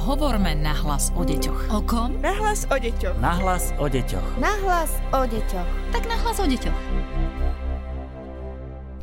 Hovorme nahlas o deťoch. O kom? Nahlas o deťoch. Nahlas o deťoch. Nahlas o deťoch. Tak nahlas o deťoch.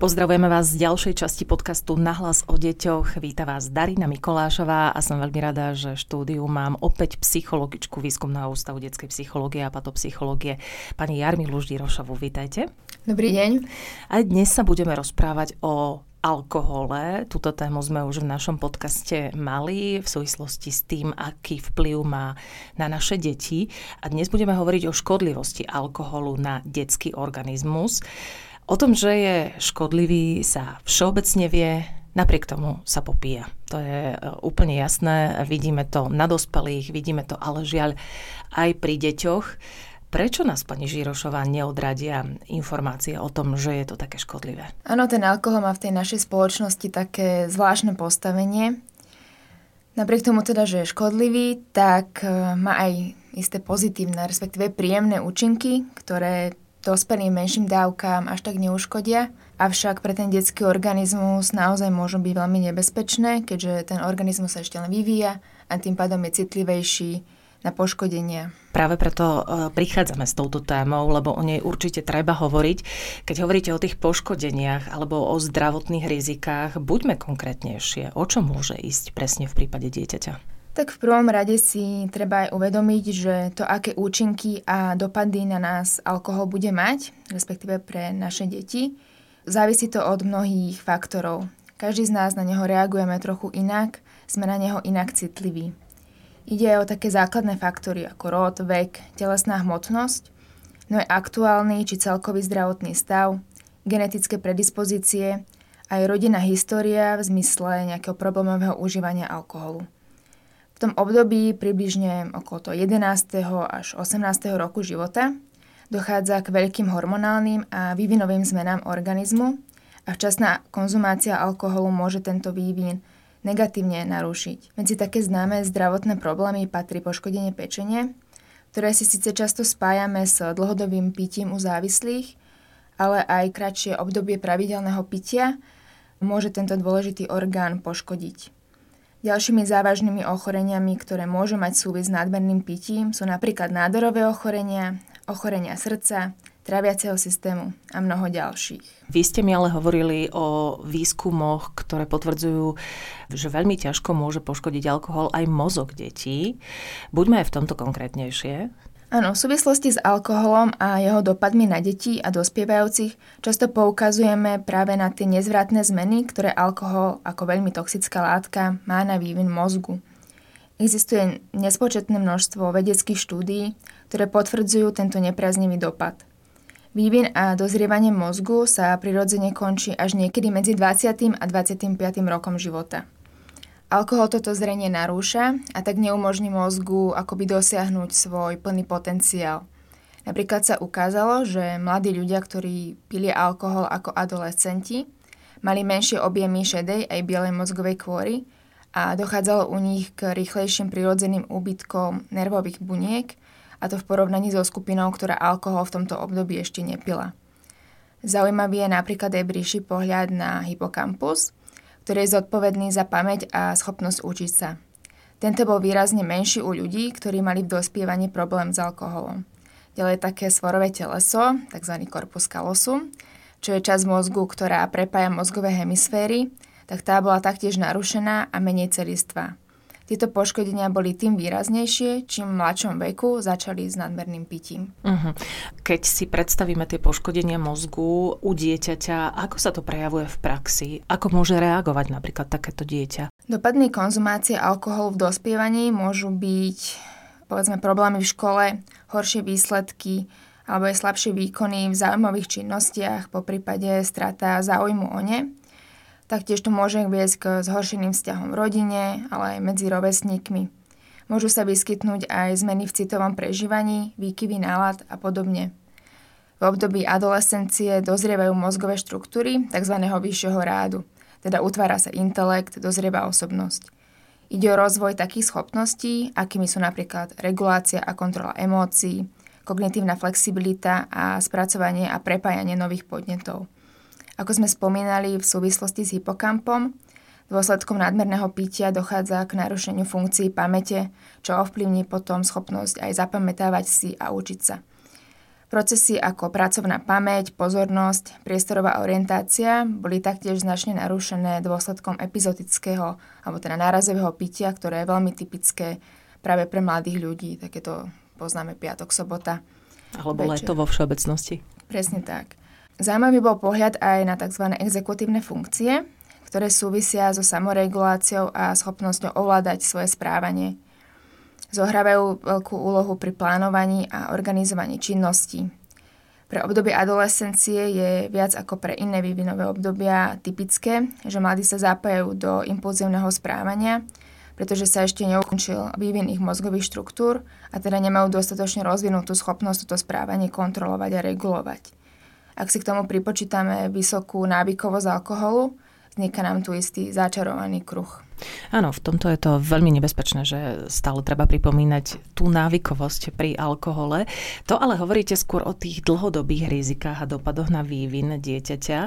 Pozdravujeme vás z ďalšej časti podcastu Nahlas o deťoch. Víta vás Darina Mikolášová a som veľmi rada, že štúdiu mám opäť psychologičku Výskumného ústavu detskej psychológie a patopsychológie pani Jarmilu Ždirošovu. Vítajte. Dobrý deň. Aj dnes sa budeme rozprávať o alkohole. Túto tému sme už v našom podcaste mali v súvislosti s tým, aký vplyv má na naše deti. A dnes budeme hovoriť o škodlivosti alkoholu na detský organizmus. O tom, že je škodlivý, sa všeobecne vie, napriek tomu sa popíja. To je e, úplne jasné, vidíme to na dospelých, vidíme to ale žiaľ aj pri deťoch. Prečo nás, pani Žirošová, neodradia informácie o tom, že je to také škodlivé? Áno, ten alkohol má v tej našej spoločnosti také zvláštne postavenie. Napriek tomu teda, že je škodlivý, tak e, má aj isté pozitívne, respektíve príjemné účinky, ktoré dospelým menším dávkám až tak neuškodia, avšak pre ten detský organizmus naozaj môžu byť veľmi nebezpečné, keďže ten organizmus sa ešte len vyvíja a tým pádom je citlivejší na poškodenia. Práve preto e, prichádzame s touto témou, lebo o nej určite treba hovoriť. Keď hovoríte o tých poškodeniach alebo o zdravotných rizikách, buďme konkrétnejšie. O čo môže ísť presne v prípade dieťaťa? Tak v prvom rade si treba aj uvedomiť, že to, aké účinky a dopady na nás alkohol bude mať, respektíve pre naše deti, závisí to od mnohých faktorov. Každý z nás na neho reagujeme trochu inak, sme na neho inak citliví. Ide o také základné faktory ako rod, vek, telesná hmotnosť, no aj aktuálny či celkový zdravotný stav, genetické predispozície, aj rodinná história v zmysle nejakého problémového užívania alkoholu. V tom období približne okolo toho 11. až 18. roku života dochádza k veľkým hormonálnym a vývinovým zmenám organizmu a včasná konzumácia alkoholu môže tento vývin negatívne narušiť. Medzi také známe zdravotné problémy patrí poškodenie pečenie, ktoré si síce často spájame s dlhodobým pitím u závislých, ale aj kratšie obdobie pravidelného pitia môže tento dôležitý orgán poškodiť. Ďalšími závažnými ochoreniami, ktoré môžu mať súvis s nadmerným pitím, sú napríklad nádorové ochorenia, ochorenia srdca, traviaceho systému a mnoho ďalších. Vy ste mi ale hovorili o výskumoch, ktoré potvrdzujú, že veľmi ťažko môže poškodiť alkohol aj mozog detí. Buďme aj v tomto konkrétnejšie. Áno, v súvislosti s alkoholom a jeho dopadmi na deti a dospievajúcich často poukazujeme práve na tie nezvratné zmeny, ktoré alkohol ako veľmi toxická látka má na vývin mozgu. Existuje nespočetné množstvo vedeckých štúdií, ktoré potvrdzujú tento nepriaznivý dopad. Vývin a dozrievanie mozgu sa prirodzene končí až niekedy medzi 20. a 25. rokom života. Alkohol toto zrenie narúša a tak neumožní mozgu akoby dosiahnuť svoj plný potenciál. Napríklad sa ukázalo, že mladí ľudia, ktorí pili alkohol ako adolescenti, mali menšie objemy šedej aj bielej mozgovej kôry a dochádzalo u nich k rýchlejším prirodzeným úbytkom nervových buniek, a to v porovnaní so skupinou, ktorá alkohol v tomto období ešte nepila. Zaujímavý je napríklad aj bližší pohľad na hypokampus, ktorý je zodpovedný za pamäť a schopnosť učiť sa. Tento bol výrazne menší u ľudí, ktorí mali v dospievaní problém s alkoholom. Ďalej také svorové teleso, tzv. korpus callosum, čo je časť mozgu, ktorá prepája mozgové hemisféry, tak tá bola taktiež narušená a menej celistvá. Tieto poškodenia boli tým výraznejšie, čím v mladšom veku začali s nadmerným pitím. Uh-huh. Keď si predstavíme tie poškodenia mozgu u dieťaťa, ako sa to prejavuje v praxi? Ako môže reagovať napríklad takéto dieťa? Dopadmi konzumácie alkoholu v dospievaní môžu byť povedzme problémy v škole, horšie výsledky alebo aj slabšie výkony v zaujímavých činnostiach, po prípade strata záujmu o ne Taktiež to môže viesť k zhoršeným vzťahom v rodine, ale aj medzi rovesníkmi. Môžu sa vyskytnúť aj zmeny v citovom prežívaní, výkyvy nálad a podobne. V období adolescencie dozrievajú mozgové štruktúry tzv. vyššieho rádu, teda utvára sa intelekt, dozrieva osobnosť. Ide o rozvoj takých schopností, akými sú napríklad regulácia a kontrola emócií, kognitívna flexibilita a spracovanie a prepájanie nových podnetov. Ako sme spomínali v súvislosti s hypokampom, Dôsledkom nadmerného pitia dochádza k narušeniu funkcií pamäte, čo ovplyvní potom schopnosť aj zapamätávať si a učiť sa. Procesy ako pracovná pamäť, pozornosť, priestorová orientácia boli taktiež značne narušené dôsledkom epizodického alebo teda nárazového pitia, ktoré je veľmi typické práve pre mladých ľudí. Takéto poznáme piatok, sobota. Alebo večer. leto vo všeobecnosti. Presne tak. Zaujímavý bol pohľad aj na tzv. exekutívne funkcie, ktoré súvisia so samoreguláciou a schopnosťou ovládať svoje správanie zohrávajú veľkú úlohu pri plánovaní a organizovaní činností. Pre obdobie adolescencie je viac ako pre iné vývinové obdobia typické, že mladí sa zapájajú do impulzívneho správania, pretože sa ešte neukončil vývin ich mozgových štruktúr a teda nemajú dostatočne rozvinutú schopnosť toto správanie kontrolovať a regulovať. Ak si k tomu pripočítame vysokú návykovosť alkoholu, vzniká nám tu istý začarovaný kruh. Áno, v tomto je to veľmi nebezpečné, že stále treba pripomínať tú návykovosť pri alkohole. To ale hovoríte skôr o tých dlhodobých rizikách a dopadoch na vývin dieťaťa.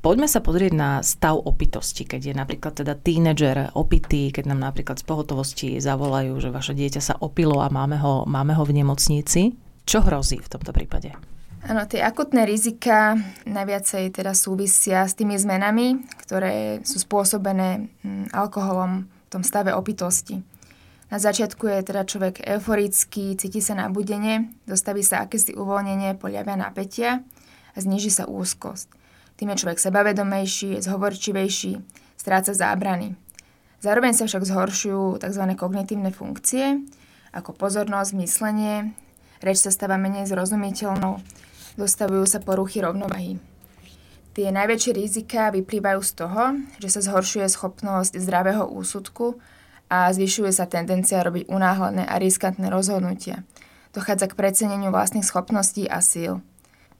Poďme sa pozrieť na stav opitosti, keď je napríklad teda tínedžer opitý, keď nám napríklad z pohotovosti zavolajú, že vaše dieťa sa opilo a máme ho, máme ho v nemocnici. Čo hrozí v tomto prípade? Áno, tie akutné rizika najviacej teda súvisia s tými zmenami, ktoré sú spôsobené hm, alkoholom v tom stave opitosti. Na začiatku je teda človek euforický, cíti sa nabudenie, dostaví sa akési uvoľnenie, poľavia napätia a zniží sa úzkosť. Tým je človek sebavedomejší, zhovorčivejší, stráca zábrany. Zároveň sa však zhoršujú tzv. kognitívne funkcie, ako pozornosť, myslenie, reč sa stáva menej zrozumiteľnou, dostavujú sa poruchy rovnovahy. Tie najväčšie rizika vyplývajú z toho, že sa zhoršuje schopnosť zdravého úsudku a zvyšuje sa tendencia robiť unáhlené a riskantné rozhodnutia. Dochádza k preceneniu vlastných schopností a síl.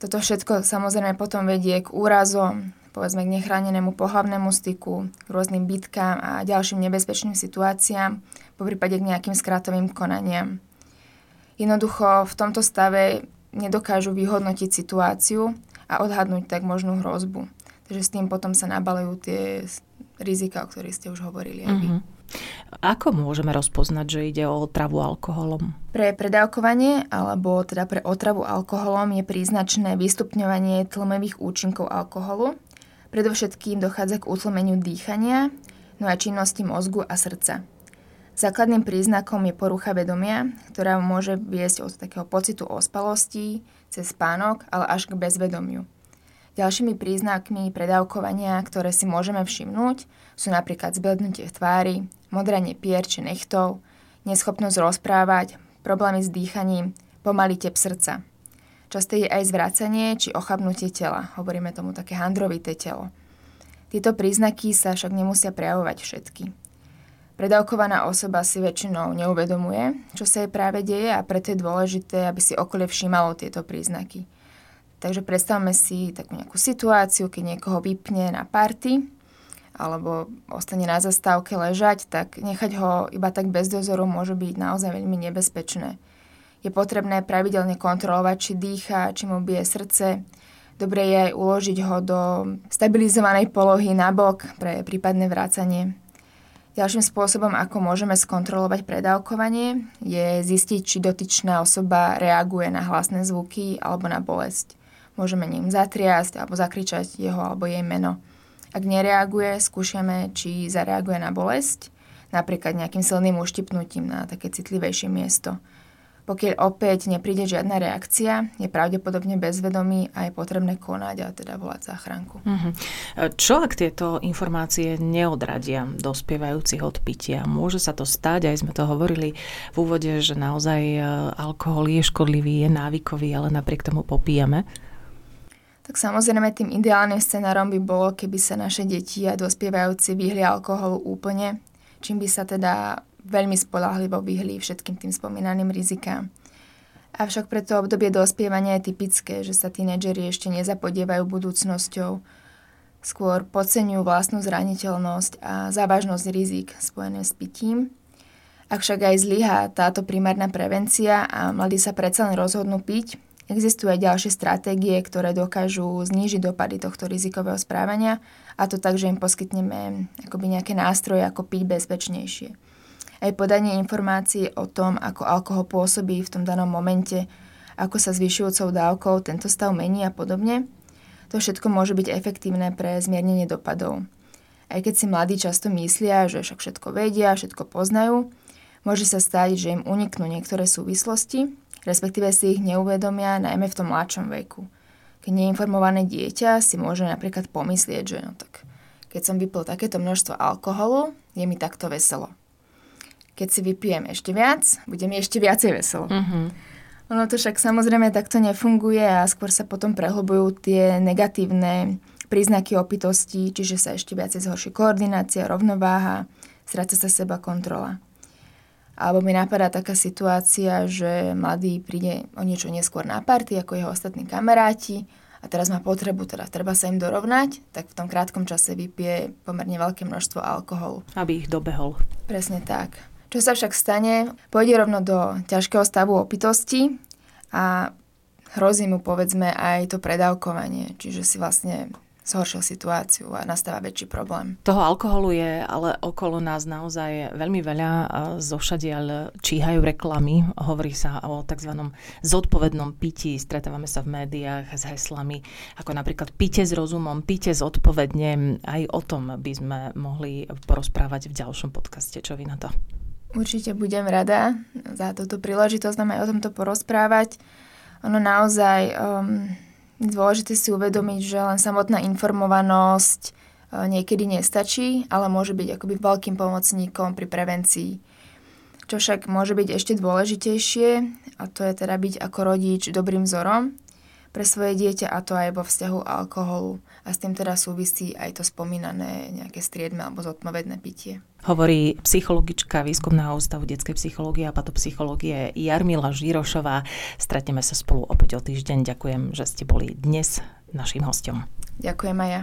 Toto všetko samozrejme potom vedie k úrazom, povedzme k nechránenému pohlavnému styku, k rôznym bitkám a ďalším nebezpečným situáciám, po prípade k nejakým skratovým konaniam. Jednoducho v tomto stave nedokážu vyhodnotiť situáciu a odhadnúť tak možnú hrozbu. Takže s tým potom sa nabalujú tie rizika, o ktorých ste už hovorili aj vy. Uh-huh. Ako môžeme rozpoznať, že ide o otravu alkoholom? Pre predávkovanie alebo teda pre otravu alkoholom je príznačné vystupňovanie tlmových účinkov alkoholu. Predovšetkým dochádza k utlmeniu dýchania, no a činnosti mozgu a srdca. Základným príznakom je porucha vedomia, ktorá môže viesť od takého pocitu ospalosti, cez spánok, ale až k bezvedomiu. Ďalšími príznakmi predávkovania, ktoré si môžeme všimnúť, sú napríklad zblednutie tvári, modranie pier či nechtov, neschopnosť rozprávať, problémy s dýchaním, pomalý tep srdca. Časté je aj zvracanie či ochabnutie tela, hovoríme tomu také handrovité telo. Tieto príznaky sa však nemusia prejavovať všetky. Predávkovaná osoba si väčšinou neuvedomuje, čo sa jej práve deje a preto je dôležité, aby si okolie všímalo tieto príznaky. Takže predstavme si takú nejakú situáciu, keď niekoho vypne na party alebo ostane na zastávke ležať, tak nechať ho iba tak bez dozoru môže byť naozaj veľmi nebezpečné. Je potrebné pravidelne kontrolovať, či dýcha, či mu bije srdce. Dobre je aj uložiť ho do stabilizovanej polohy na bok pre prípadné vrácanie Ďalším spôsobom, ako môžeme skontrolovať predávkovanie, je zistiť, či dotyčná osoba reaguje na hlasné zvuky alebo na bolesť. Môžeme ním zatriasť alebo zakričať jeho alebo jej meno. Ak nereaguje, skúšame, či zareaguje na bolesť, napríklad nejakým silným uštipnutím na také citlivejšie miesto. Pokiaľ opäť nepríde žiadna reakcia, je pravdepodobne bezvedomý a je potrebné konať a teda volať záchranku. Uh-huh. Čo ak tieto informácie neodradia dospievajúcich od pitia? Môže sa to stať, aj sme to hovorili v úvode, že naozaj e, alkohol je škodlivý, je návykový, ale napriek tomu popíjame? Tak samozrejme tým ideálnym scenárom by bolo, keby sa naše deti a dospievajúci vyhli alkoholu úplne, čím by sa teda veľmi spolahlivo vyhli všetkým tým spomínaným rizikám. Avšak pre to obdobie dospievania je typické, že sa tínedžeri ešte nezapodievajú budúcnosťou, skôr podceňujú vlastnú zraniteľnosť a závažnosť rizik spojené s pitím. Ak však aj zlyhá táto primárna prevencia a mladí sa predsa len rozhodnú piť, Existujú aj ďalšie stratégie, ktoré dokážu znížiť dopady tohto rizikového správania a to tak, že im poskytneme akoby nejaké nástroje, ako piť bezpečnejšie. Aj podanie informácií o tom, ako alkohol pôsobí v tom danom momente, ako sa zvyšujúcou dávkou tento stav mení a podobne. To všetko môže byť efektívne pre zmiernenie dopadov. Aj keď si mladí často myslia, že však všetko vedia, všetko poznajú, môže sa stať, že im uniknú niektoré súvislosti respektíve si ich neuvedomia najmä v tom mladšom veku. Keď neinformované dieťa si môže napríklad pomyslieť, že no tak keď som vypil takéto množstvo alkoholu, je mi takto veselo. Keď si vypijem ešte viac, bude mi ešte viacej veselo. Uh-huh. Ono to však samozrejme takto nefunguje a skôr sa potom prehlbujú tie negatívne príznaky opitosti, čiže sa ešte viacej zhorší koordinácia, rovnováha, stráca sa seba kontrola. Alebo mi napadá taká situácia, že mladý príde o niečo neskôr na party ako jeho ostatní kamaráti a teraz má potrebu, teda treba sa im dorovnať, tak v tom krátkom čase vypije pomerne veľké množstvo alkoholu. Aby ich dobehol. Presne tak. Čo sa však stane? Pôjde rovno do ťažkého stavu opitosti a hrozí mu povedzme aj to predávkovanie, čiže si vlastne zhoršil situáciu a nastáva väčší problém. Toho alkoholu je ale okolo nás naozaj veľmi veľa. Zošadiaľ číhajú reklamy, hovorí sa o tzv. zodpovednom pití, stretávame sa v médiách s heslami, ako napríklad pite s rozumom, pite zodpovedne. Aj o tom by sme mohli porozprávať v ďalšom podcaste. Čo vy na to? Určite budem rada za túto príležitosť nám aj o tomto porozprávať. Ono naozaj um, Dôležité si uvedomiť, že len samotná informovanosť e, niekedy nestačí, ale môže byť akoby veľkým pomocníkom pri prevencii. Čo však môže byť ešte dôležitejšie, a to je teda byť ako rodič dobrým vzorom pre svoje dieťa a to aj vo vzťahu alkoholu. A s tým teda súvisí aj to spomínané nejaké striedme alebo zodpovedné pitie. Hovorí psychologička Výskumného ústavu detskej psychológie a patopsychológie Jarmila Žirošová. Stretneme sa spolu opäť o týždeň. Ďakujem, že ste boli dnes našim hostom. Ďakujem aj ja.